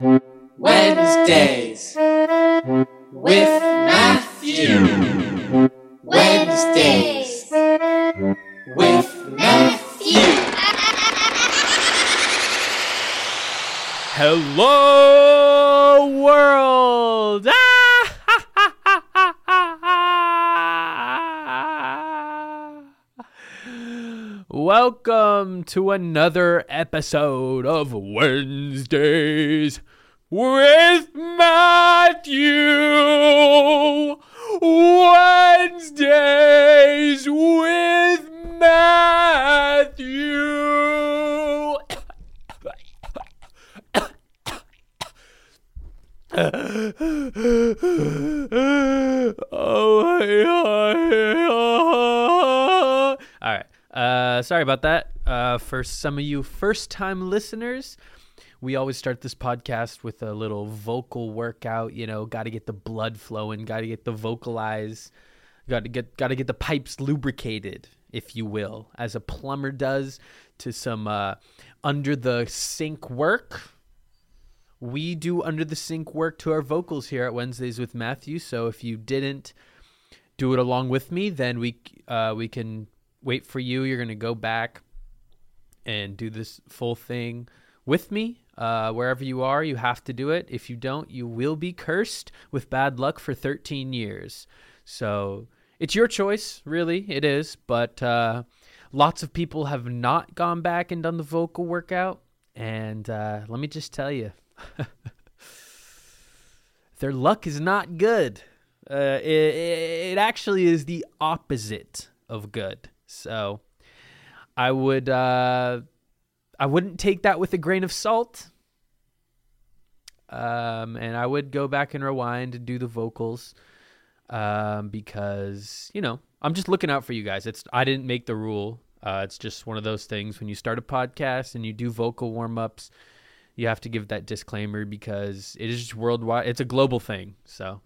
Wednesdays with Matthew. Wednesdays with Matthew. Hello, world! Ah! Welcome to another episode of Wednesdays with Matthew. Wednesdays with Matthew. oh my god. All right. Uh, sorry about that. Uh, for some of you first time listeners, we always start this podcast with a little vocal workout. You know, got to get the blood flowing, got to get the vocalize, got to get got to get the pipes lubricated, if you will, as a plumber does to some uh, under the sink work we do under the sink work to our vocals here at Wednesdays with Matthew. So if you didn't do it along with me, then we uh, we can wait for you. You're gonna go back and do this full thing with me. Uh, wherever you are, you have to do it. If you don't, you will be cursed with bad luck for 13 years. So it's your choice, really. It is. But uh, lots of people have not gone back and done the vocal workout. And uh, let me just tell you, their luck is not good. Uh, it, it actually is the opposite of good. So I would uh, I wouldn't take that with a grain of salt. Um, and I would go back and rewind and do the vocals um, because you know I'm just looking out for you guys. It's I didn't make the rule. Uh, it's just one of those things when you start a podcast and you do vocal warm ups you have to give that disclaimer because it is worldwide. It's a global thing. So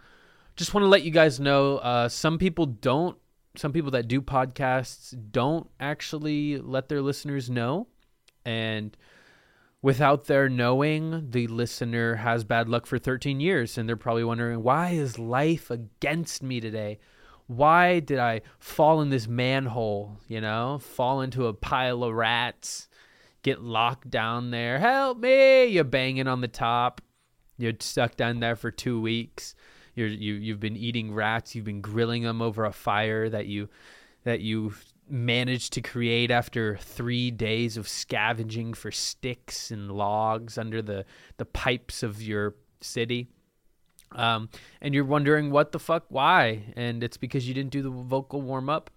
just want to let you guys know uh, some people don't, some people that do podcasts don't actually let their listeners know. And without their knowing, the listener has bad luck for 13 years. And they're probably wondering, why is life against me today? Why did I fall in this manhole, you know, fall into a pile of rats? get locked down there. Help me! You're banging on the top. You're stuck down there for two weeks. You're you you've been eating rats. You've been grilling them over a fire that you that you managed to create after three days of scavenging for sticks and logs under the the pipes of your city. Um, and you're wondering what the fuck, why? And it's because you didn't do the vocal warm up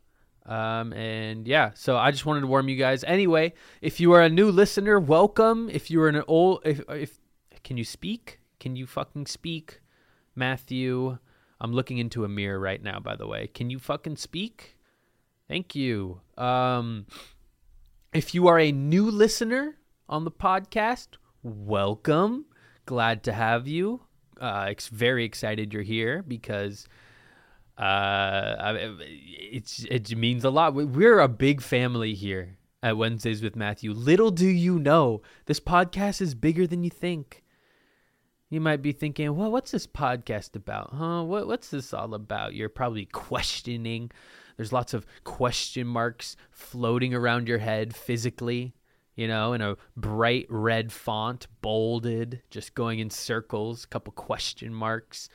um, and yeah, so I just wanted to warm you guys. Anyway, if you are a new listener, welcome. If you are an old, if, if can you speak? Can you fucking speak, Matthew? I'm looking into a mirror right now, by the way. Can you fucking speak? Thank you. Um, if you are a new listener on the podcast, welcome. Glad to have you. Uh, it's very excited you're here because uh, it's it means a lot. We're a big family here at Wednesdays with Matthew. Little do you know, this podcast is bigger than you think. You might be thinking, well, what's this podcast about? Huh? What, what's this all about? You're probably questioning. There's lots of question marks floating around your head physically, you know, in a bright red font, bolded, just going in circles, a couple question marks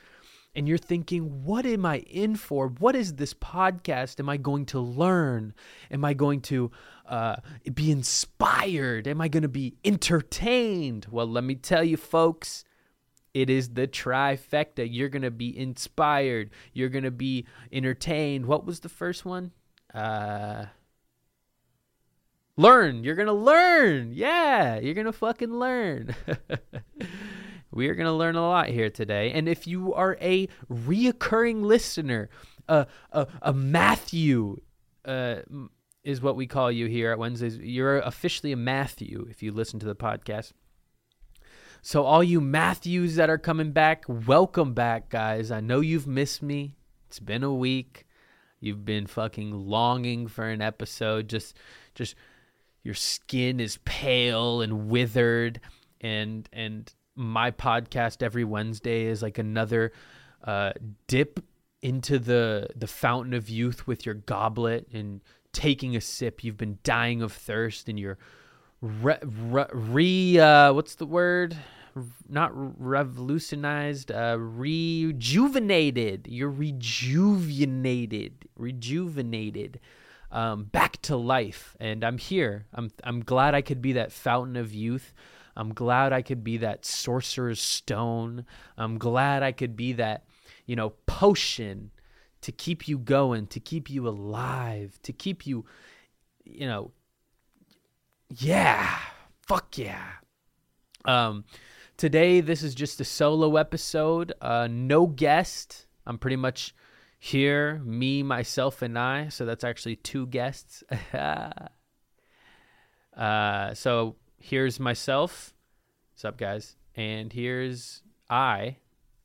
and you're thinking, what am I in for? What is this podcast? Am I going to learn? Am I going to uh, be inspired? Am I going to be entertained? Well, let me tell you, folks, it is the trifecta. You're going to be inspired. You're going to be entertained. What was the first one? Uh, learn. You're going to learn. Yeah, you're going to fucking learn. We are going to learn a lot here today. And if you are a reoccurring listener, uh, a, a Matthew uh, is what we call you here at Wednesdays. You're officially a Matthew if you listen to the podcast. So, all you Matthews that are coming back, welcome back, guys. I know you've missed me. It's been a week. You've been fucking longing for an episode. Just, just, your skin is pale and withered, and and my podcast every Wednesday is like another uh, dip into the the fountain of youth with your goblet and taking a sip. You've been dying of thirst and you're re, re, re uh, what's the word? Not revolutionized, uh, rejuvenated. You're rejuvenated, rejuvenated, um, back to life. And I'm here. I'm I'm glad I could be that fountain of youth. I'm glad I could be that sorcerer's stone. I'm glad I could be that, you know, potion to keep you going, to keep you alive, to keep you, you know, yeah, fuck yeah. Um, today this is just a solo episode, uh, no guest. I'm pretty much here, me, myself, and I. So that's actually two guests. uh, so here's myself. What's up, guys? And here's I.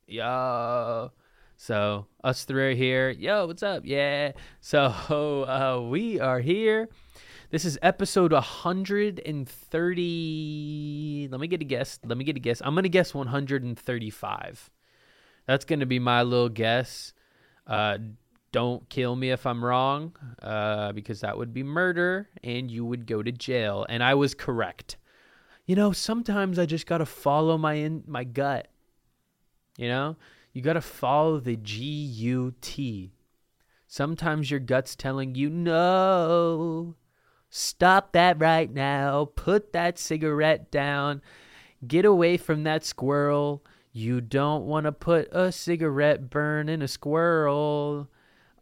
Yo. So us three are here. Yo, what's up? Yeah. So uh, we are here. This is episode 130. Let me get a guess. Let me get a guess. I'm gonna guess 135. That's gonna be my little guess. Uh, don't kill me if I'm wrong, uh, because that would be murder and you would go to jail. And I was correct. You know, sometimes I just gotta follow my in, my gut. You know, you gotta follow the G U T. Sometimes your gut's telling you no. Stop that right now. Put that cigarette down. Get away from that squirrel. You don't want to put a cigarette burn in a squirrel.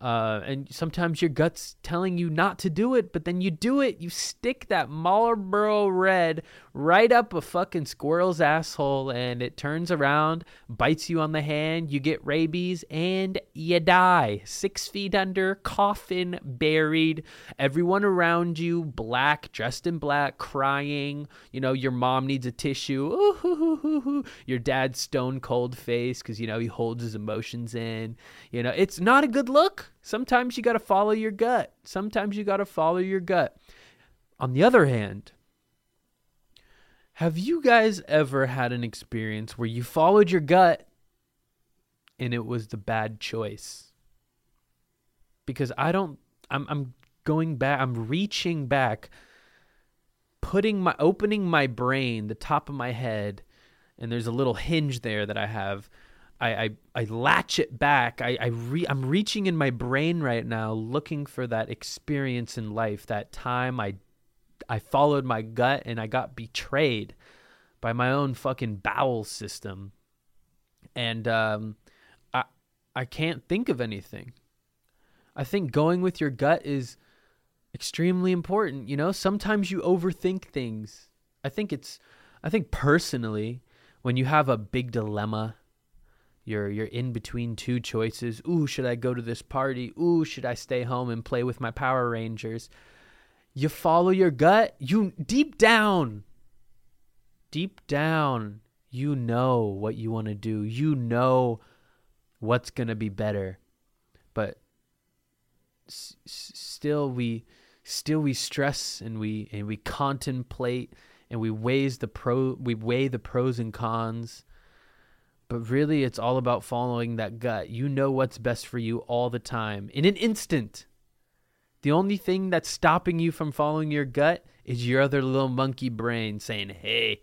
Uh, and sometimes your gut's telling you not to do it, but then you do it. You stick that Marlboro Red right up a fucking squirrel's asshole, and it turns around, bites you on the hand. You get rabies, and you die. Six feet under, coffin buried. Everyone around you, black, dressed in black, crying. You know, your mom needs a tissue. Your dad's stone cold face because, you know, he holds his emotions in. You know, it's not a good look. Sometimes you got to follow your gut. Sometimes you got to follow your gut. On the other hand, have you guys ever had an experience where you followed your gut and it was the bad choice? Because I don't I'm I'm going back I'm reaching back putting my opening my brain, the top of my head, and there's a little hinge there that I have I, I, I latch it back. I, I re, I'm reaching in my brain right now, looking for that experience in life, that time I, I followed my gut and I got betrayed by my own fucking bowel system, and um, I, I can't think of anything. I think going with your gut is extremely important. You know, sometimes you overthink things. I think it's, I think personally, when you have a big dilemma you're you're in between two choices. Ooh, should I go to this party? Ooh, should I stay home and play with my Power Rangers? You follow your gut. You deep down, deep down, you know what you want to do. You know what's going to be better. But s- still we still we stress and we and we contemplate and we weighs the pro we weigh the pros and cons but really, it's all about following that gut. You know what's best for you all the time in an instant. The only thing that's stopping you from following your gut is your other little monkey brain saying, hey,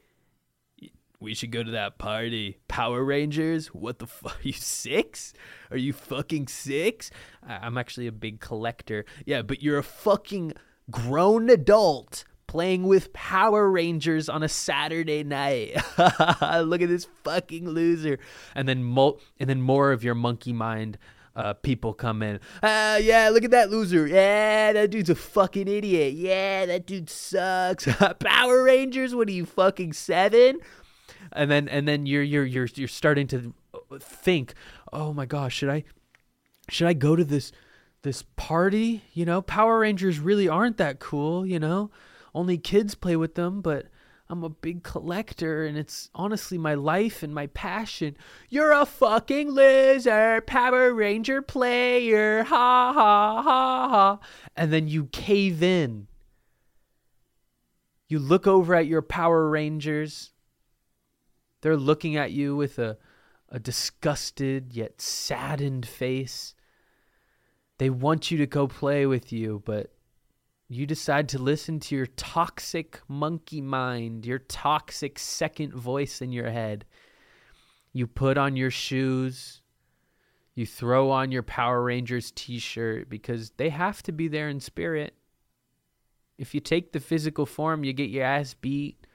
we should go to that party. Power Rangers? What the fuck? You six? Are you fucking six? I'm actually a big collector. Yeah, but you're a fucking grown adult playing with Power Rangers on a Saturday night. Look at this fucking loser. And then mo- and then more of your monkey mind uh, people come in. Ah, yeah, look at that loser. Yeah, that dude's a fucking idiot. Yeah, that dude sucks. Power Rangers, what are you fucking 7? And then and then you're you're you're you're starting to think, "Oh my gosh, should I should I go to this this party? You know, Power Rangers really aren't that cool, you know? only kids play with them, but I'm a big collector and it's honestly my life and my passion. You're a fucking loser, Power Ranger player. Ha ha ha ha. And then you cave in. You look over at your Power Rangers They're looking at you with a, a disgusted yet saddened face. They want you to go play with you, but you decide to listen to your toxic monkey mind, your toxic second voice in your head. You put on your shoes, you throw on your Power Rangers t shirt because they have to be there in spirit. If you take the physical form, you get your ass beat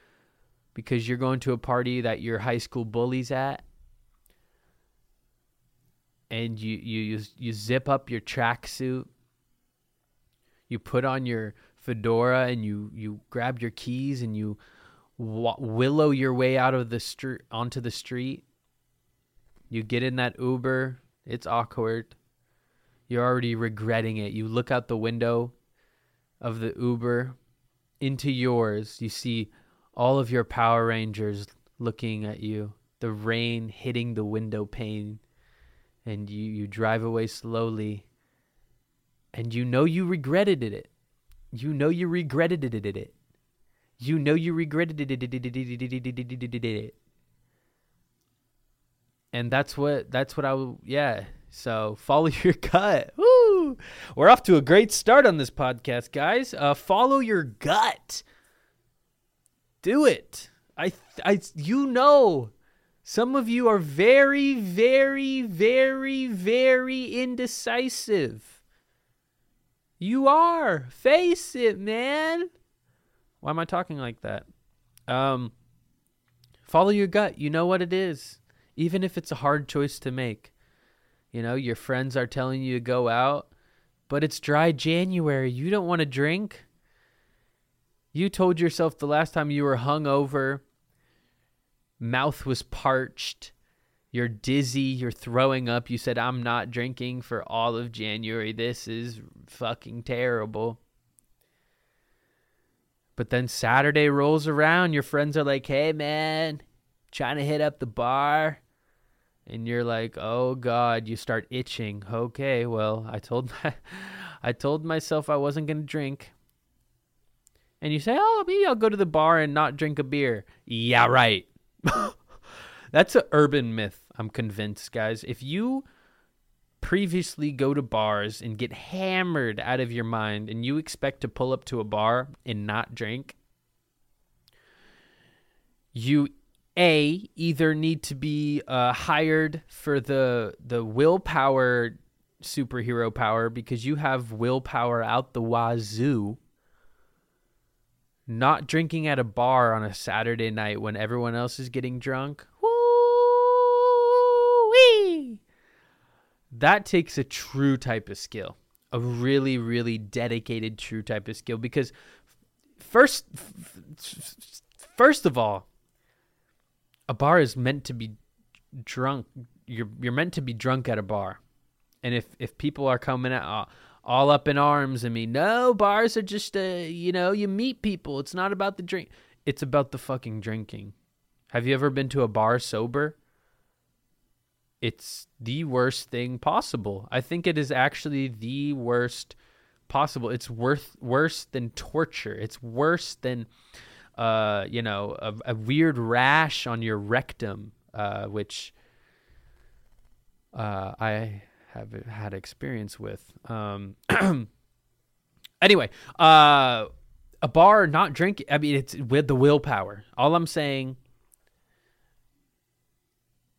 because you're going to a party that your high school bullies at. And you, you, you, you zip up your tracksuit you put on your fedora and you you grab your keys and you w- willow your way out of the street onto the street. You get in that Uber. It's awkward. You're already regretting it. You look out the window of the Uber into yours. You see all of your Power Rangers looking at you. The rain hitting the window pane. And you, you drive away slowly and you know you regretted it. You know you regretted it. You know you regretted it. And that's what that's what I yeah. So follow your gut. Woo! We're off to a great start on this podcast, guys. Uh, follow your gut. Do it. I I you know some of you are very very very very indecisive. You are. Face it, man. Why am I talking like that? Um follow your gut. You know what it is. Even if it's a hard choice to make. You know, your friends are telling you to go out, but it's dry January. You don't want to drink. You told yourself the last time you were hungover, mouth was parched, you're dizzy, you're throwing up. You said, I'm not drinking for all of January. This is fucking terrible. But then Saturday rolls around, your friends are like, hey, man, trying to hit up the bar. And you're like, oh God, you start itching. Okay, well, I told my, I told myself I wasn't gonna drink. And you say, oh, maybe I'll go to the bar and not drink a beer. Yeah, right. That's an urban myth. I'm convinced, guys. If you previously go to bars and get hammered out of your mind and you expect to pull up to a bar and not drink, you a either need to be uh, hired for the the willpower superhero power because you have willpower out the wazoo. Not drinking at a bar on a Saturday night when everyone else is getting drunk. That takes a true type of skill, a really, really dedicated, true type of skill. Because first, first of all, a bar is meant to be drunk. You're you're meant to be drunk at a bar, and if if people are coming out uh, all up in arms and me, no, bars are just a you know you meet people. It's not about the drink. It's about the fucking drinking. Have you ever been to a bar sober? It's the worst thing possible. I think it is actually the worst possible. It's worth worse than torture. It's worse than uh, you know, a, a weird rash on your rectum, uh, which uh, I have had experience with. Um, anyway, uh, a bar not drinking. I mean, it's with the willpower. All I'm saying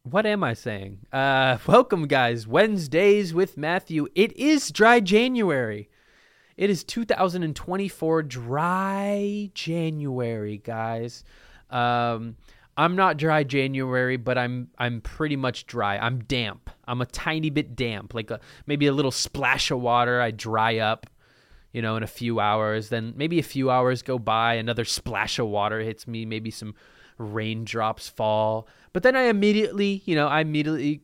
what am I saying? Uh, welcome, guys. Wednesdays with Matthew. It is dry January. It is 2024 dry January, guys. Um, I'm not dry January, but I'm I'm pretty much dry. I'm damp. I'm a tiny bit damp, like a, maybe a little splash of water. I dry up, you know, in a few hours. Then maybe a few hours go by, another splash of water hits me. Maybe some raindrops fall. But then I immediately, you know, I immediately,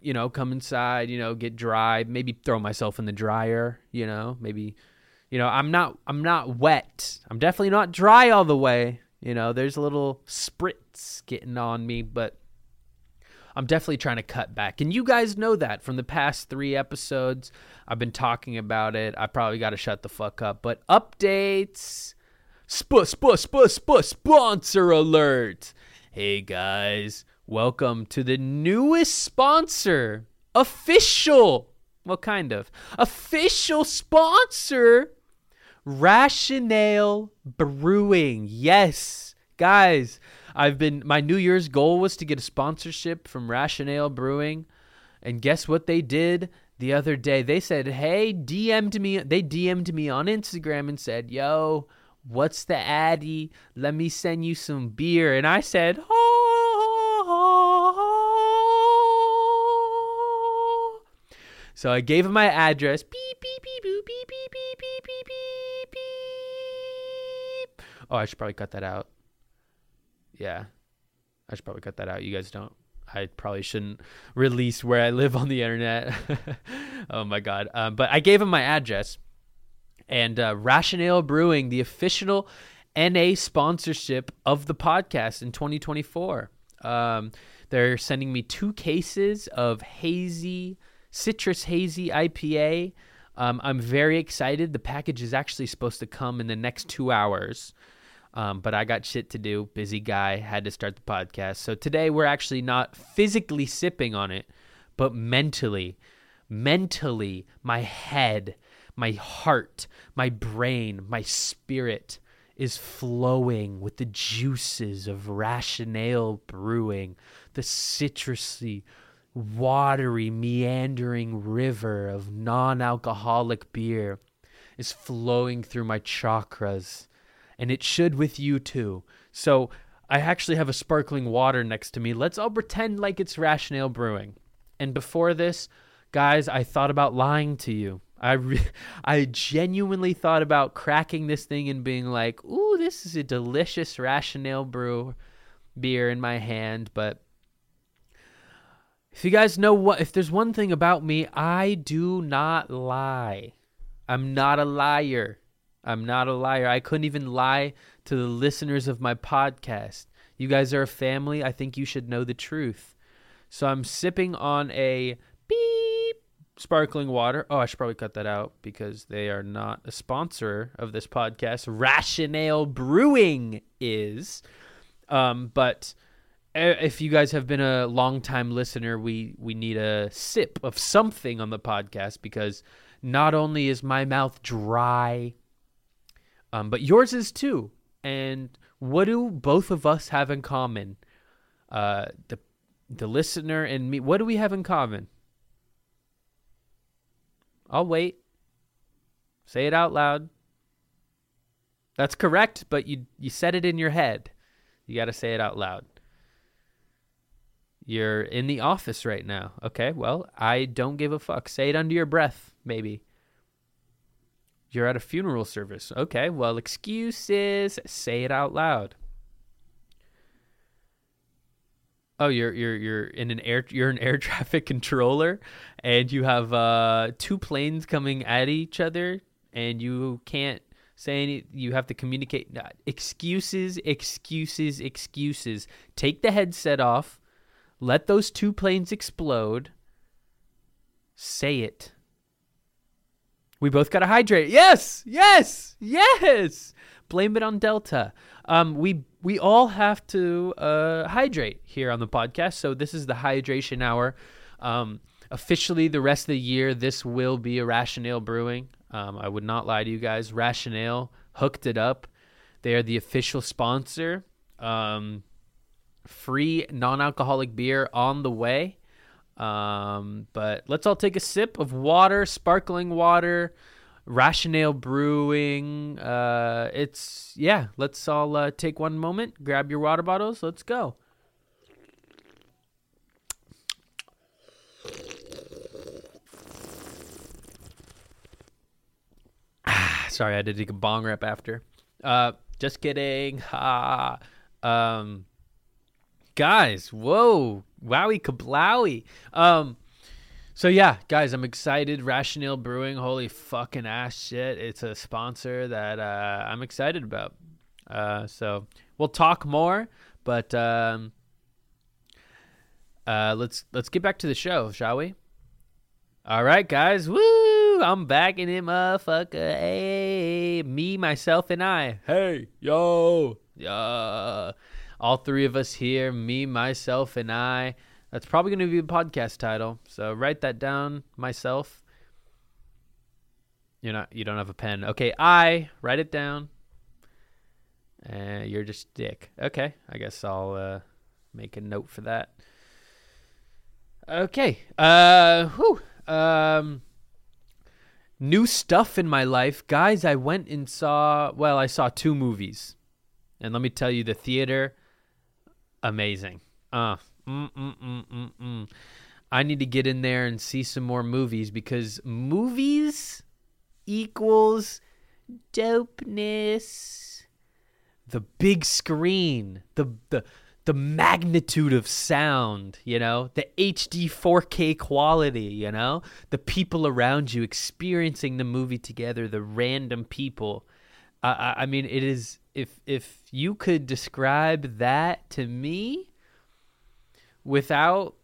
you know, come inside, you know, get dry, maybe throw myself in the dryer, you know, maybe, you know, I'm not, I'm not wet. I'm definitely not dry all the way. You know, there's a little spritz getting on me, but I'm definitely trying to cut back. And you guys know that from the past three episodes. I've been talking about it. I probably got to shut the fuck up. But updates, sp sp sp sp sponsor alert. Hey guys, welcome to the newest sponsor, official. Well, kind of official sponsor, Rationale Brewing. Yes, guys, I've been my New Year's goal was to get a sponsorship from Rationale Brewing, and guess what they did the other day? They said, "Hey, DM'd me. They DM'd me on Instagram and said, "Yo." What's the addy? Let me send you some beer. And I said, "Oh." So I gave him my address. Beep beep beep boop beep beep beep beep beep beep beep. Oh, I should probably cut that out. Yeah, I should probably cut that out. You guys don't. I probably shouldn't release where I live on the internet. oh my god. Um, but I gave him my address and uh, Rationale Brewing, the official NA sponsorship of the podcast in 2024. Um, they're sending me two cases of hazy, citrus hazy IPA. Um, I'm very excited. The package is actually supposed to come in the next two hours. Um, but I got shit to do. Busy guy, had to start the podcast. So today we're actually not physically sipping on it, but mentally, mentally, my head my heart, my brain, my spirit is flowing with the juices of rationale brewing, the citrusy, watery, meandering river of non alcoholic beer is flowing through my chakras, and it should with you too. So, I actually have a sparkling water next to me. Let's all pretend like it's rationale brewing. And before this, guys, I thought about lying to you. I re- I genuinely thought about cracking this thing and being like, "Ooh, this is a delicious Rationale brew beer in my hand." But if you guys know what, if there's one thing about me, I do not lie. I'm not a liar. I'm not a liar. I couldn't even lie to the listeners of my podcast. You guys are a family. I think you should know the truth. So I'm sipping on a sparkling water. Oh, I should probably cut that out because they are not a sponsor of this podcast. Rationale Brewing is. Um, but if you guys have been a long time listener, we we need a sip of something on the podcast because not only is my mouth dry, um, but yours is too. And what do both of us have in common? Uh, the the listener and me. What do we have in common? I'll wait. Say it out loud. That's correct, but you you said it in your head. You got to say it out loud. You're in the office right now. Okay, well, I don't give a fuck. Say it under your breath, maybe. You're at a funeral service. Okay, well, excuses. Say it out loud. Oh, you're you're you're in an air you're an air traffic controller, and you have uh, two planes coming at each other, and you can't say any. You have to communicate. Excuses, excuses, excuses. Take the headset off. Let those two planes explode. Say it. We both got to hydrate. Yes, yes, yes. Blame it on Delta. Um, we we all have to uh, hydrate here on the podcast. So this is the hydration hour. Um, officially, the rest of the year, this will be a Rationale Brewing. Um, I would not lie to you guys. Rationale hooked it up. They are the official sponsor. Um, free non-alcoholic beer on the way. Um, but let's all take a sip of water, sparkling water. Rationale Brewing. Uh, it's yeah. Let's all uh, take one moment, grab your water bottles. Let's go. Ah, sorry, I had to take a bong rip after. Uh, just kidding. Ha. Um, guys, whoa, wowie kablowie. Um, so yeah, guys, I'm excited. Rationale Brewing, holy fucking ass shit! It's a sponsor that uh, I'm excited about. Uh, so we'll talk more, but um, uh, let's let's get back to the show, shall we? All right, guys. Woo! I'm back in it, motherfucker. Hey, me, myself, and I. Hey, yo, yeah. all three of us here, me, myself, and I. That's probably going to be the podcast title. So write that down myself. You're not you don't have a pen. Okay, I write it down. And you're just dick. Okay, I guess I'll uh, make a note for that. Okay. Uh whew. Um new stuff in my life. Guys, I went and saw well, I saw two movies. And let me tell you the theater amazing. Uh mm mm mm mm mm. I need to get in there and see some more movies because movies equals dopeness. The big screen, the the the magnitude of sound, you know, the HD 4K quality, you know, the people around you experiencing the movie together, the random people. I, I mean, it is if if you could describe that to me without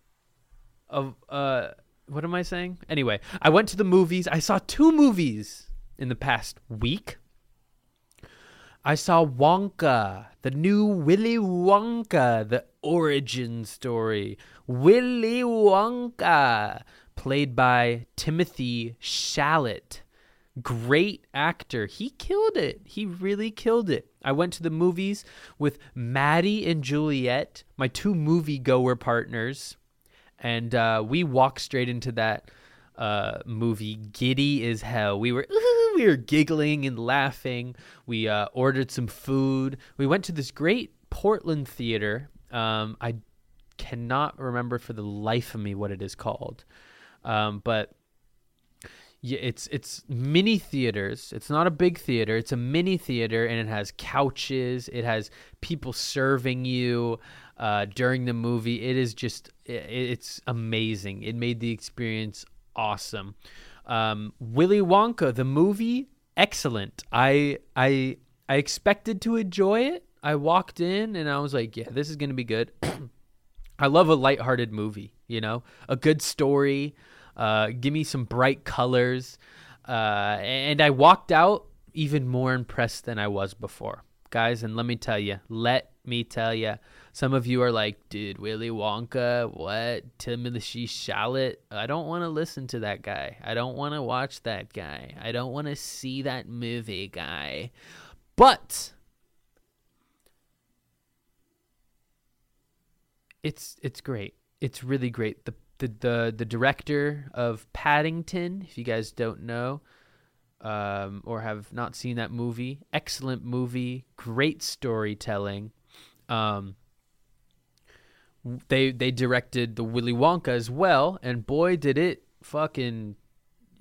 a uh, what am I saying? Anyway, I went to the movies. I saw two movies in the past week. I saw Wonka, the new Willy Wonka, the origin story. Willy Wonka, played by Timothée Chalamet. Great actor. He killed it. He really killed it. I went to the movies with Maddie and Juliet, my two movie goer partners, and uh, we walked straight into that uh, movie giddy as hell. We were we were giggling and laughing. We uh, ordered some food. We went to this great Portland theater. Um, I cannot remember for the life of me what it is called, um, but yeah, it's it's mini theaters. It's not a big theater. It's a mini theater, and it has couches. It has people serving you uh, during the movie. It is just it, it's amazing. It made the experience awesome. Um, Willy Wonka, the movie, excellent. I I I expected to enjoy it. I walked in and I was like, yeah, this is gonna be good. I love a lighthearted movie. You know, a good story. Uh, give me some bright colors. Uh, and I walked out even more impressed than I was before, guys. And let me tell you, let me tell you, some of you are like, dude, Willy Wonka, what? Timothée Chalamet? I don't want to listen to that guy. I don't want to watch that guy. I don't want to see that movie guy. But it's it's great. It's really great. The the the, the director of Paddington, if you guys don't know, um, or have not seen that movie, excellent movie, great storytelling. Um, they they directed the Willy Wonka as well, and boy, did it fucking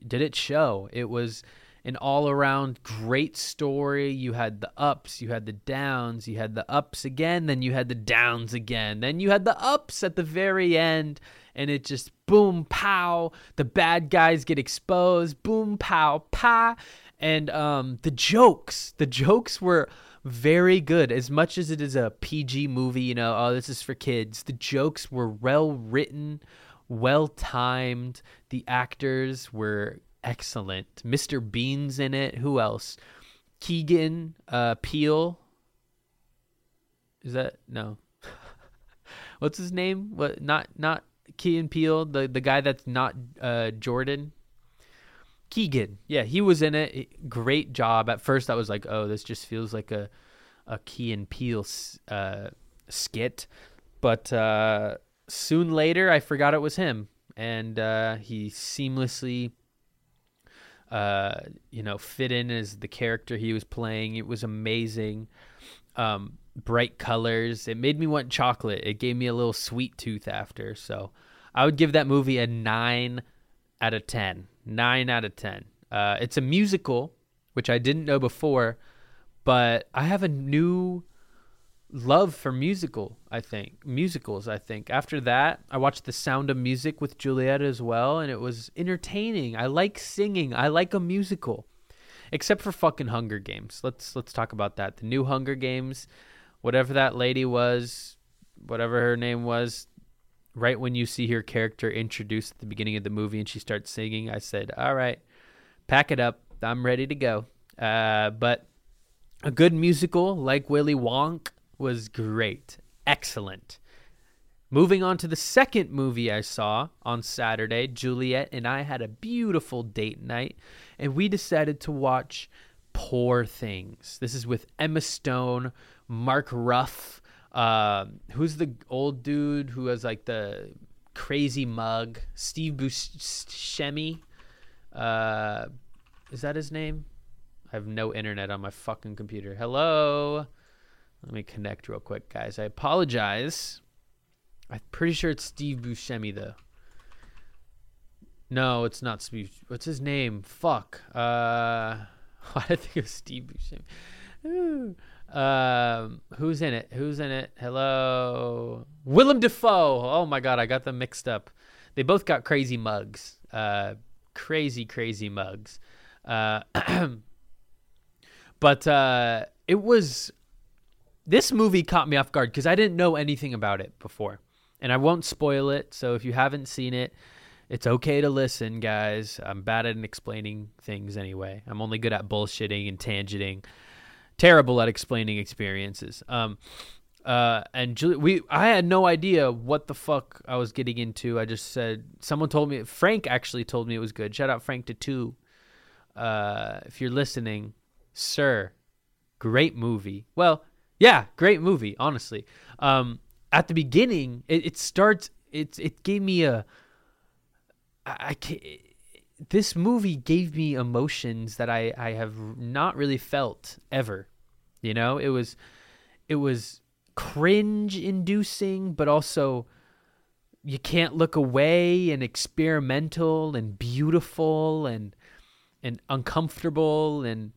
did it show. It was an all around great story. You had the ups, you had the downs, you had the ups again, then you had the downs again, then you had the ups at the very end, and it just boom, pow. The bad guys get exposed, boom, pow, pa. And um, the jokes, the jokes were very good. As much as it is a PG movie, you know, oh, this is for kids, the jokes were well written, well timed. The actors were excellent. Mr. Bean's in it. Who else? Keegan uh, Peele. Is that no? What's his name? What? Not not Keegan Peele, the the guy that's not uh, Jordan. Keegan, yeah, he was in it. Great job. At first, I was like, "Oh, this just feels like a a Key and Peele uh, skit," but uh, soon later, I forgot it was him, and uh, he seamlessly, uh, you know, fit in as the character he was playing. It was amazing. Um, bright colors. It made me want chocolate. It gave me a little sweet tooth after. So I would give that movie a nine out of ten. Nine out of ten. Uh, it's a musical, which I didn't know before, but I have a new love for musical. I think musicals. I think after that, I watched The Sound of Music with Juliet as well, and it was entertaining. I like singing. I like a musical, except for fucking Hunger Games. Let's let's talk about that. The new Hunger Games, whatever that lady was, whatever her name was, right when you see her character introduced at the beginning of the movie and she starts singing, I said, "All right, pack it up. I'm ready to go." Uh, but a good musical like Willy Wonk was great, excellent. Moving on to the second movie I saw on Saturday, Juliet and I had a beautiful date night, and we decided to watch Poor Things. This is with Emma Stone, Mark Ruff, uh, who's the old dude who has like the crazy mug, Steve Buscemi. Uh, is that his name? I have no internet on my fucking computer. Hello. Let me connect real quick, guys. I apologize. I'm pretty sure it's Steve Buscemi though. No, it's not Steve. What's his name? Fuck. Uh, why did I think it was Steve Buscemi? Um, who's in it? Who's in it? Hello, Willem Dafoe. Oh my god, I got them mixed up. They both got crazy mugs. Uh, crazy, crazy mugs. Uh, but uh, it was. This movie caught me off guard because I didn't know anything about it before and I won't spoil it. So if you haven't seen it, it's okay to listen, guys. I'm bad at explaining things anyway. I'm only good at bullshitting and tangenting. Terrible at explaining experiences. Um, uh, and Julie, we, I had no idea what the fuck I was getting into. I just said someone told me. Frank actually told me it was good. Shout out Frank to two. Uh, if you're listening, sir, great movie. Well, yeah, great movie. Honestly, um, at the beginning, it, it starts. It's it gave me a. I, I can't, this movie gave me emotions that I I have not really felt ever. You know, it was it was cringe inducing, but also you can't look away and experimental and beautiful and and uncomfortable and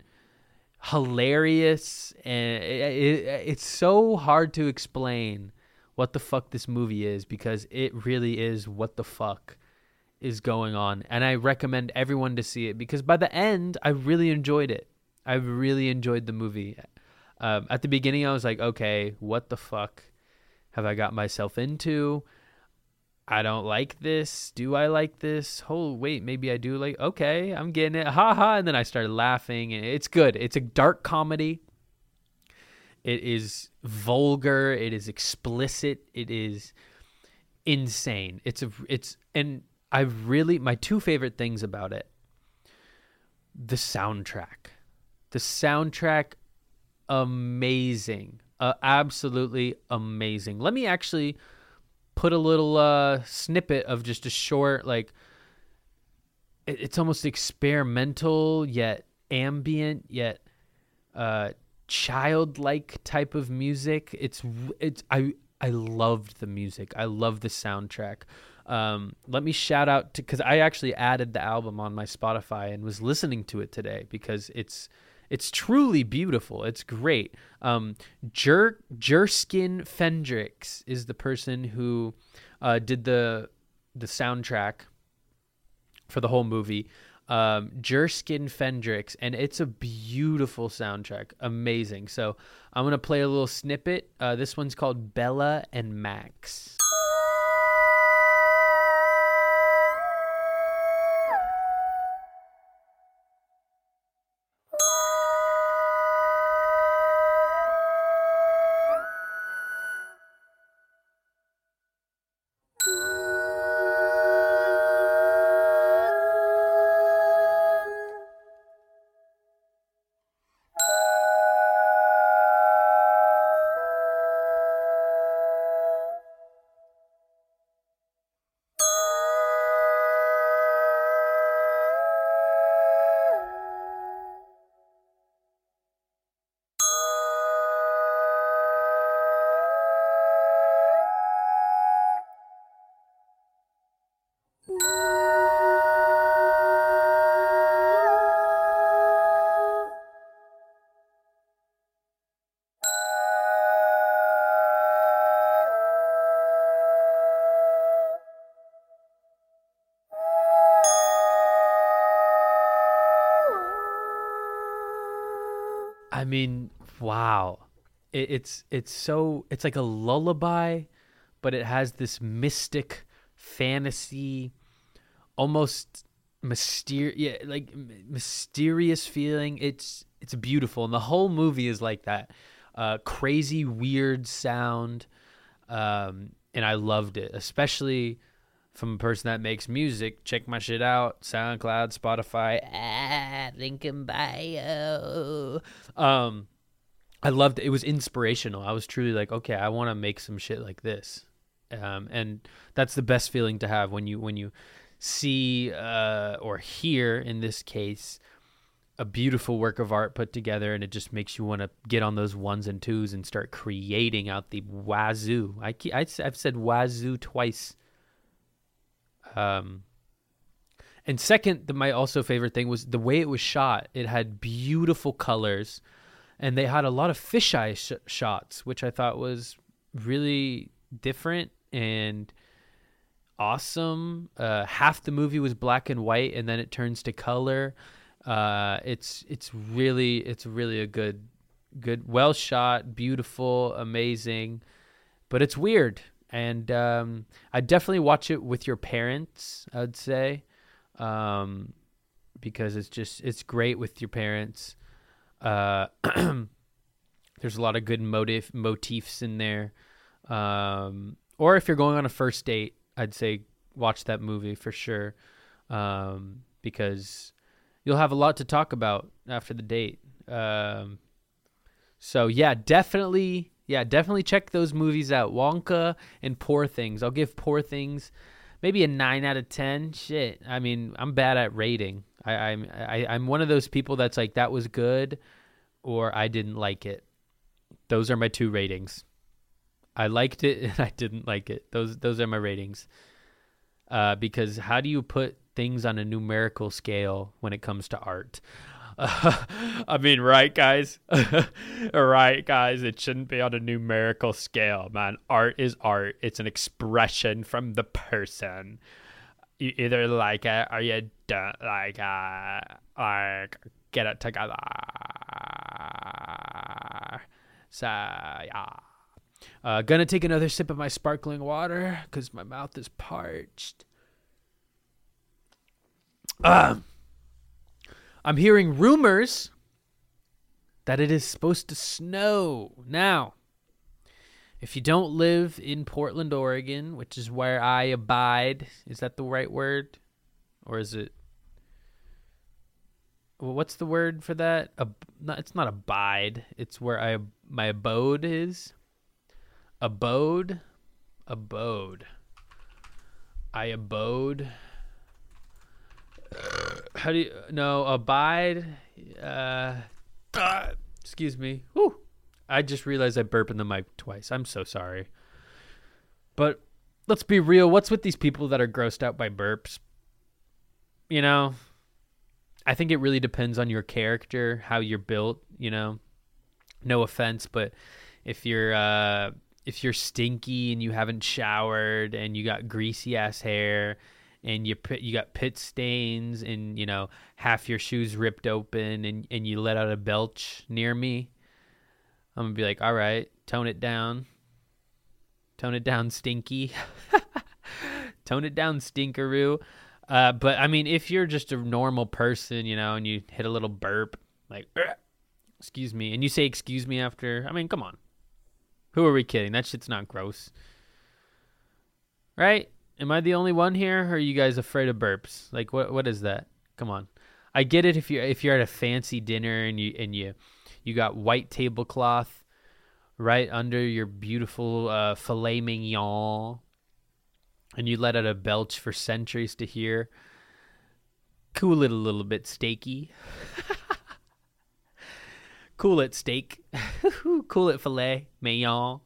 hilarious and it, it, it's so hard to explain what the fuck this movie is because it really is what the fuck is going on. And I recommend everyone to see it because by the end, I really enjoyed it. I really enjoyed the movie. Um, at the beginning, I was like, okay, what the fuck have I got myself into? I don't like this. Do I like this? Oh, wait, maybe I do like. Okay, I'm getting it. Ha ha. And then I started laughing. It's good. It's a dark comedy. It is vulgar. It is explicit. It is insane. It's a it's and I really my two favorite things about it. The soundtrack. The soundtrack amazing. Uh, absolutely amazing. Let me actually put a little uh, snippet of just a short like it, it's almost experimental yet ambient yet uh, childlike type of music. It's it's I I loved the music. I love the soundtrack. Um, let me shout out to because I actually added the album on my Spotify and was listening to it today because it's it's truly beautiful. It's great. Um, Jer Jerskin Fendrix is the person who uh, did the the soundtrack for the whole movie um, Jerskin Fendrix, and it's a beautiful soundtrack. Amazing. So I'm going to play a little snippet. Uh, this one's called Bella and Max. I mean, wow. It, it's it's so it's like a lullaby, but it has this mystic fantasy, almost mysterious, yeah, like mysterious feeling. It's it's beautiful, and the whole movie is like that. Uh, crazy, weird sound. um, and I loved it, especially from a person that makes music. Check my shit out: SoundCloud, Spotify, ah, link in bio. Um, I loved it. It was inspirational. I was truly like, okay, I want to make some shit like this, um, and that's the best feeling to have when you when you see uh, or hear, in this case, a beautiful work of art put together, and it just makes you want to get on those ones and twos and start creating out the wazoo. I, I I've said wazoo twice. Um, and second, the, my also favorite thing was the way it was shot. It had beautiful colors, and they had a lot of fisheye sh- shots, which I thought was really different and awesome. Uh, half the movie was black and white, and then it turns to color. Uh, it's it's really it's really a good good well shot, beautiful, amazing, but it's weird. And um, I definitely watch it with your parents. I'd say um, because it's just it's great with your parents. Uh, there's a lot of good motive motifs in there. Um, or if you're going on a first date, I'd say watch that movie for sure, um, because you'll have a lot to talk about after the date. Um, so yeah, definitely, yeah, definitely check those movies out. Wonka and Poor Things. I'll give Poor Things maybe a nine out of ten. Shit, I mean, I'm bad at rating. I, I'm I, I'm one of those people that's like that was good, or I didn't like it. Those are my two ratings. I liked it and I didn't like it. Those those are my ratings. Uh, because how do you put things on a numerical scale when it comes to art? Uh, I mean, right, guys? right, guys? It shouldn't be on a numerical scale, man. Art is art. It's an expression from the person. You either like it or you don't like it. Like, get it together. So, yeah. Uh, gonna take another sip of my sparkling water because my mouth is parched. Uh, I'm hearing rumors that it is supposed to snow. Now, if you don't live in Portland, Oregon, which is where I abide, is that the right word? Or is it. Well, what's the word for that? Ab- not, it's not abide. It's where I my abode is abode abode i abode how do you no abide uh, uh excuse me. I just realized i burped in the mic twice. I'm so sorry. But let's be real. What's with these people that are grossed out by burps? You know i think it really depends on your character how you're built you know. No offense but if you're uh if you're stinky and you haven't showered and you got greasy ass hair and you you got pit stains and you know half your shoes ripped open and and you let out a belch near me i'm gonna be like all right tone it down tone it down stinky tone it down stinkeroo uh, but i mean if you're just a normal person you know and you hit a little burp like excuse me and you say excuse me after i mean come on who are we kidding? That shit's not gross. Right? Am I the only one here or are you guys afraid of burps? Like what what is that? Come on. I get it if you if you're at a fancy dinner and you and you you got white tablecloth right under your beautiful uh, filet mignon and you let out a belch for centuries to hear. Cool it a little bit steaky. cool it steak, cool it filet mignon.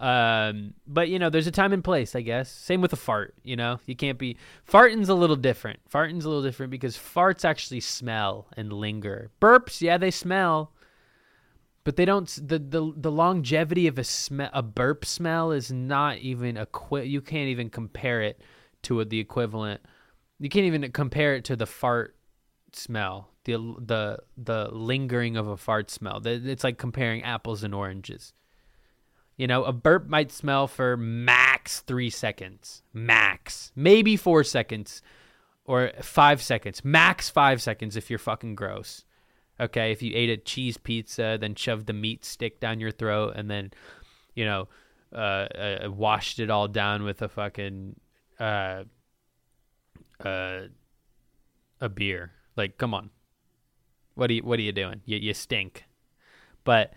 Um, but you know, there's a time and place, I guess. Same with a fart. You know, you can't be farting's a little different. Farting's a little different because farts actually smell and linger. Burps, yeah, they smell, but they don't. The the the longevity of a smell, a burp smell, is not even a equi- You can't even compare it to the equivalent. You can't even compare it to the fart smell the the the lingering of a fart smell. It's like comparing apples and oranges. You know, a burp might smell for max three seconds, max, maybe four seconds, or five seconds, max five seconds if you're fucking gross. Okay, if you ate a cheese pizza, then shoved the meat stick down your throat, and then, you know, uh, uh, washed it all down with a fucking uh, uh, a beer. Like, come on, what are you what are you doing? You you stink. But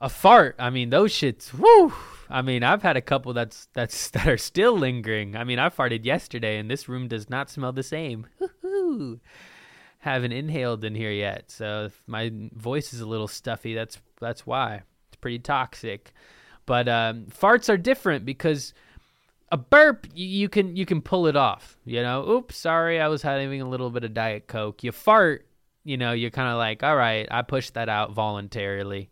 a fart, I mean, those shits. Woo! I mean, I've had a couple that's that's that are still lingering. I mean, I farted yesterday, and this room does not smell the same. Woo-hoo. Haven't inhaled in here yet, so if my voice is a little stuffy. That's that's why it's pretty toxic. But um, farts are different because a burp you, can you can pull it off. You know, oops, sorry, I was having a little bit of diet coke. You fart, you know, you're kind of like, all right, I pushed that out voluntarily.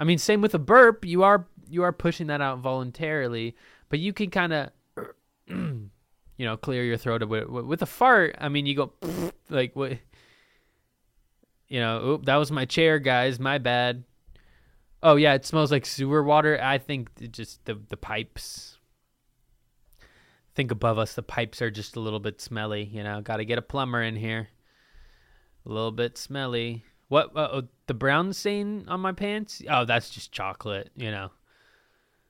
I mean, same with a burp. You are you are pushing that out voluntarily, but you can kind of, you know, clear your throat with, with a fart. I mean, you go like what, you know, oop, that was my chair, guys. My bad. Oh yeah, it smells like sewer water. I think just the the pipes. Think above us, the pipes are just a little bit smelly. You know, got to get a plumber in here. A little bit smelly. What? Uh, oh, the brown stain on my pants? Oh, that's just chocolate. You know.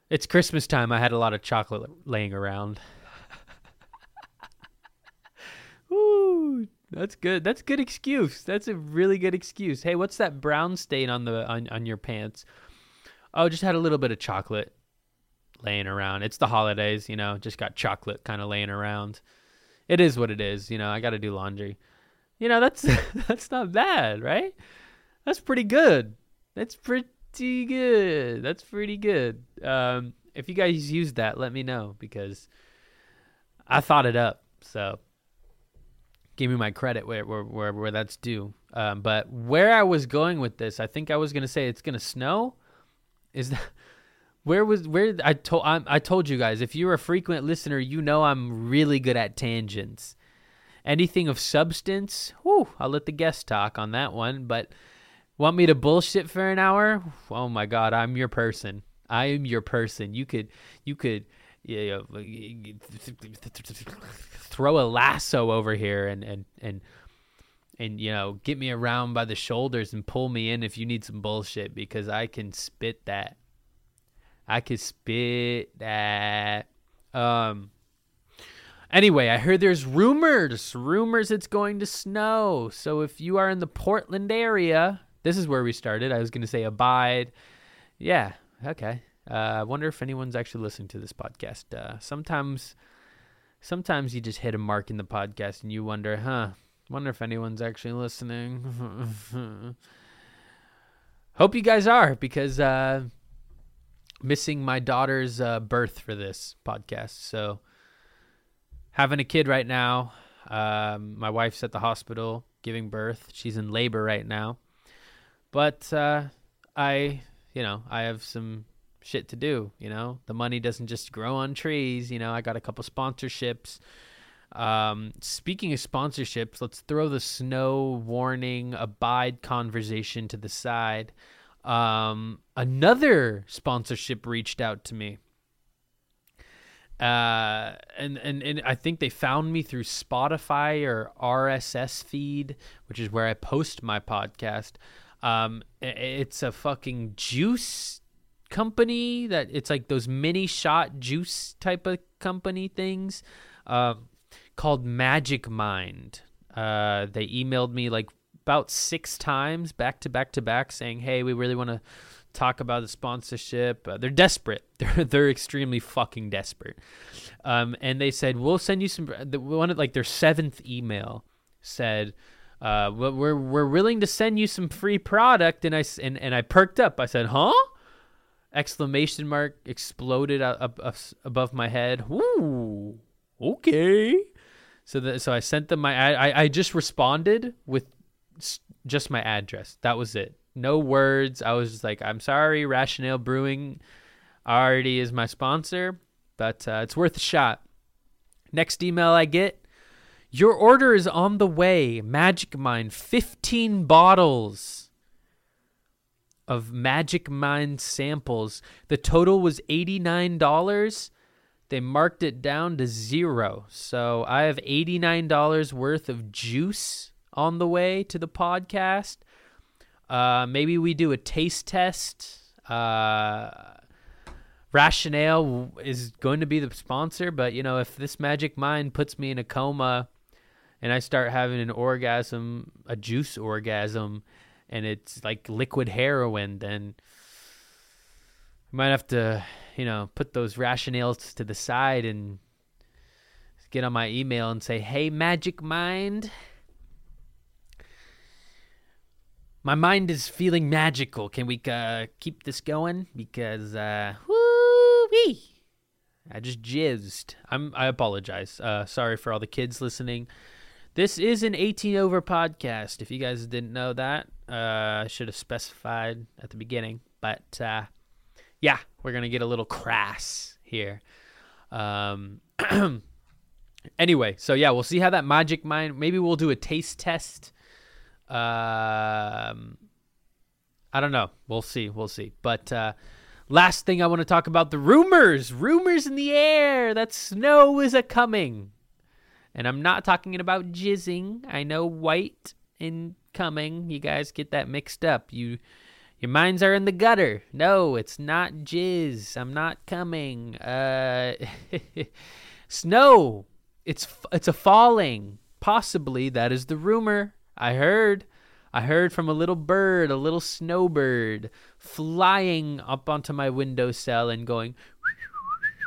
It's Christmas time. I had a lot of chocolate laying around. Ooh, that's good. That's good excuse. That's a really good excuse. Hey, what's that brown stain on the on, on your pants? Oh, just had a little bit of chocolate laying around. It's the holidays, you know, just got chocolate kind of laying around. It is what it is, you know. I got to do laundry. You know, that's that's not bad, right? That's pretty good. That's pretty good. That's pretty good. Um, if you guys use that, let me know because I thought it up. So give me my credit where where where, where that's due. Um, but where I was going with this, I think I was gonna say it's gonna snow. Is that where was where I told I, I told you guys if you're a frequent listener, you know I'm really good at tangents. Anything of substance, whew, I'll let the guest talk on that one. But Want me to bullshit for an hour? Oh my god, I'm your person. I am your person. You could you could know, throw a lasso over here and and and and you know get me around by the shoulders and pull me in if you need some bullshit because I can spit that. I can spit that. Um. Anyway, I heard there's rumors, rumors it's going to snow. So if you are in the Portland area, this is where we started. I was going to say abide. Yeah, okay. Uh, I wonder if anyone's actually listening to this podcast. Uh, sometimes, sometimes you just hit a mark in the podcast and you wonder, huh? Wonder if anyone's actually listening. Hope you guys are because uh, missing my daughter's uh, birth for this podcast. So having a kid right now. Um, my wife's at the hospital giving birth. She's in labor right now. But uh, I, you know, I have some shit to do. You know, the money doesn't just grow on trees. You know, I got a couple sponsorships. Um, speaking of sponsorships, let's throw the snow warning abide conversation to the side. Um, another sponsorship reached out to me. Uh, and, and, and I think they found me through Spotify or RSS feed, which is where I post my podcast. Um, it's a fucking juice company that it's like those mini shot juice type of company things uh, called Magic Mind. Uh, they emailed me like about six times back to back to back saying, "Hey, we really want to talk about the sponsorship." Uh, they're desperate. They're they're extremely fucking desperate. Um, and they said, "We'll send you some." The one like their seventh email said, uh, we're we're willing to send you some free product." And I and, and I perked up. I said, "Huh?" Exclamation mark exploded up, up above my head. Ooh, okay. So that so I sent them my. I I just responded with just my address. That was it. No words. I was just like, "I'm sorry, Rationale Brewing already is my sponsor, but uh, it's worth a shot." Next email I get your order is on the way. Magic Mind, 15 bottles of Magic Mind samples. The total was $89. They marked it down to zero. So I have $89 worth of juice on the way to the podcast. Uh, maybe we do a taste test. Uh, Rationale is going to be the sponsor, but you know, if this magic mind puts me in a coma and I start having an orgasm, a juice orgasm, and it's like liquid heroin, then I might have to, you know, put those rationales to the side and get on my email and say, "Hey, Magic Mind, my mind is feeling magical. Can we uh, keep this going? Because uh, woo-wee, I just jizzed. I'm. I apologize. Uh, sorry for all the kids listening. This is an 18 over podcast. If you guys didn't know that, uh, I should have specified at the beginning. But uh, yeah, we're gonna get a little crass here. Um, anyway, so yeah, we'll see how that magic mind. Maybe we'll do a taste test. Um, I don't know. We'll see. We'll see. But uh, last thing I want to talk about the rumors. Rumors in the air that snow is a coming. And I'm not talking about jizzing. I know white and coming. You guys get that mixed up. You your minds are in the gutter. No, it's not jizz. I'm not coming. Uh snow. It's it's a falling. Possibly that is the rumor. I heard. I heard from a little bird, a little snowbird, flying up onto my windowsill and going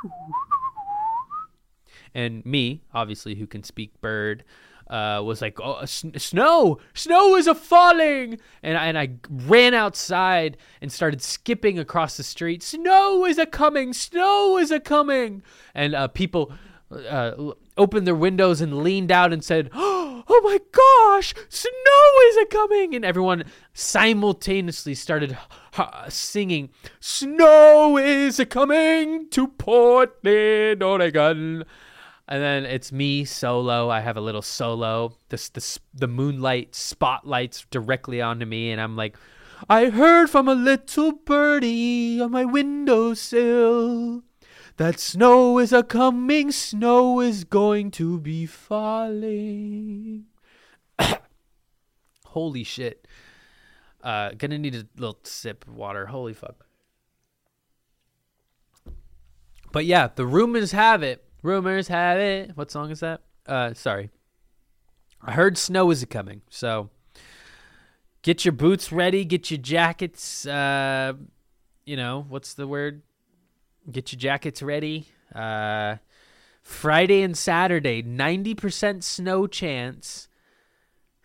and me, obviously, who can speak bird, uh, was like, "Oh, snow! Snow is a falling!" And I, and I ran outside and started skipping across the street. Snow is a coming! Snow is a coming! And uh, people uh, opened their windows and leaned out and said, "Oh Oh my gosh, snow is a coming!" And everyone simultaneously started singing, "Snow is a coming to Portland, Oregon." and then it's me solo. I have a little solo. This the the moonlight spotlights directly onto me, and I'm like, I heard from a little birdie on my windowsill that snow is a coming, snow is going to be falling. Holy shit! Uh, gonna need a little sip of water. Holy fuck. But yeah, the rumors have it Rumors have it. What song is that? Uh, sorry. I heard snow is a coming, so get your boots ready, get your jackets. Uh, you know what's the word? Get your jackets ready. Uh, Friday and Saturday, ninety percent snow chance.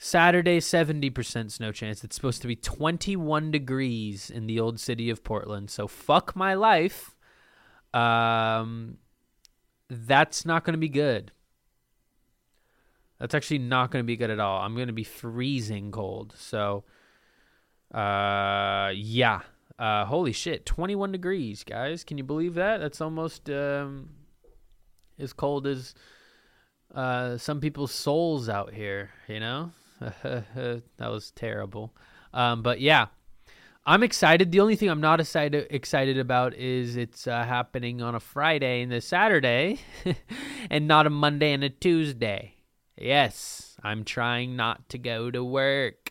Saturday, 70% snow chance. It's supposed to be 21 degrees in the old city of Portland. So fuck my life. Um, that's not going to be good. That's actually not going to be good at all. I'm going to be freezing cold. So, uh, yeah. Uh, holy shit, 21 degrees, guys. Can you believe that? That's almost um, as cold as uh, some people's souls out here, you know? that was terrible. Um, but yeah, I'm excited. The only thing I'm not excited excited about is it's uh, happening on a Friday and a Saturday, and not a Monday and a Tuesday. Yes, I'm trying not to go to work.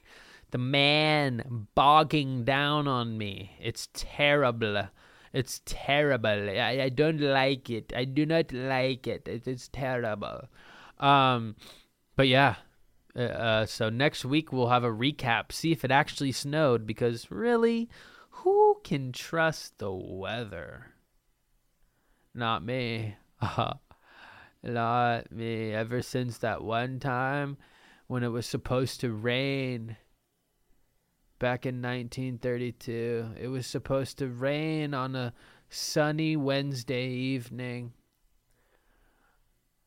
The man bogging down on me. It's terrible. It's terrible. I, I don't like it. I do not like it. It is terrible. Um, but yeah, uh, uh, so next week we'll have a recap, see if it actually snowed, because really, who can trust the weather? Not me. Not me. Ever since that one time when it was supposed to rain back in 1932, it was supposed to rain on a sunny Wednesday evening.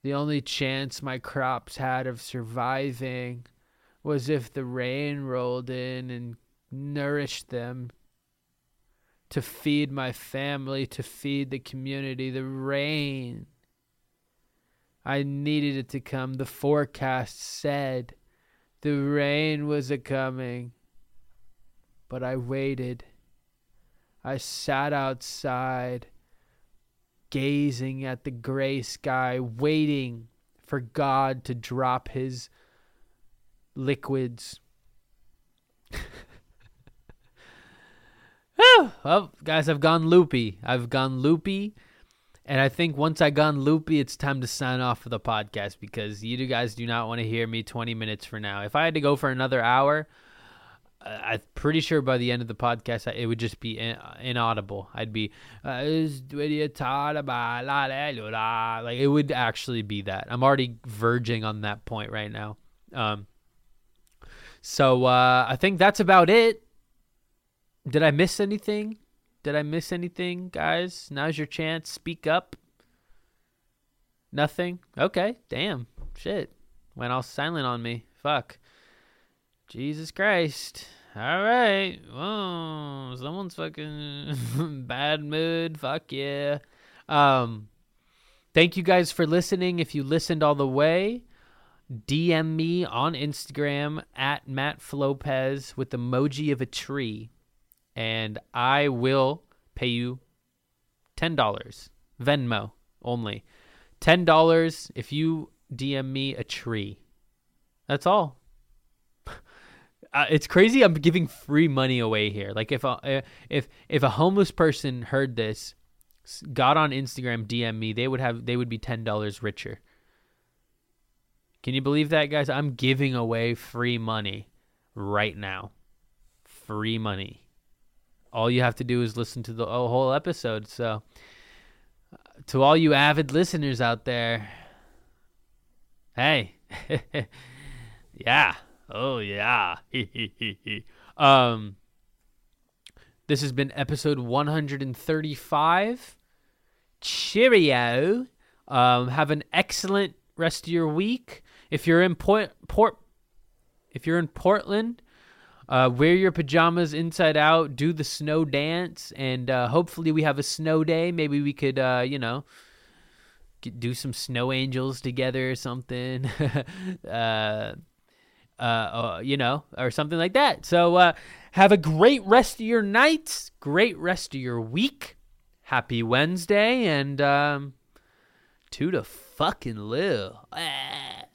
The only chance my crops had of surviving was if the rain rolled in and nourished them. To feed my family, to feed the community, the rain. I needed it to come. The forecast said the rain was a coming. But I waited. I sat outside gazing at the gray sky, waiting for God to drop his liquids. Whew. Well, guys, I've gone loopy. I've gone loopy. And I think once I gone loopy, it's time to sign off for the podcast because you guys do not want to hear me 20 minutes for now. If I had to go for another hour, I'm pretty sure by the end of the podcast, it would just be in, inaudible. I'd be, uh, like, it would actually be that. I'm already verging on that point right now. Um, so uh, I think that's about it. Did I miss anything? Did I miss anything, guys? Now's your chance. Speak up. Nothing? Okay. Damn. Shit. Went all silent on me. Fuck. Jesus Christ. All right. Whoa. Someone's fucking bad mood. Fuck yeah. Um thank you guys for listening. If you listened all the way, DM me on Instagram at Matt Flopez with the emoji of a tree and I will pay you $10. Venmo only. $10 if you DM me a tree. That's all. Uh, it's crazy I'm giving free money away here. Like if a, uh, if if a homeless person heard this, got on Instagram, DM me, they would have they would be $10 richer. Can you believe that, guys? I'm giving away free money right now. Free money all you have to do is listen to the whole episode. So, to all you avid listeners out there, hey, yeah, oh yeah, um, this has been episode 135. Cheerio. Um, have an excellent rest of your week. If you're in Port, Port if you're in Portland, uh, wear your pajamas inside out, do the snow dance, and uh, hopefully we have a snow day. Maybe we could, uh, you know, get, do some snow angels together or something. Uh, uh, uh, you know, or something like that. So have a great rest of your night, great rest of your week. Happy Wednesday, and um, to the fucking live. Ah.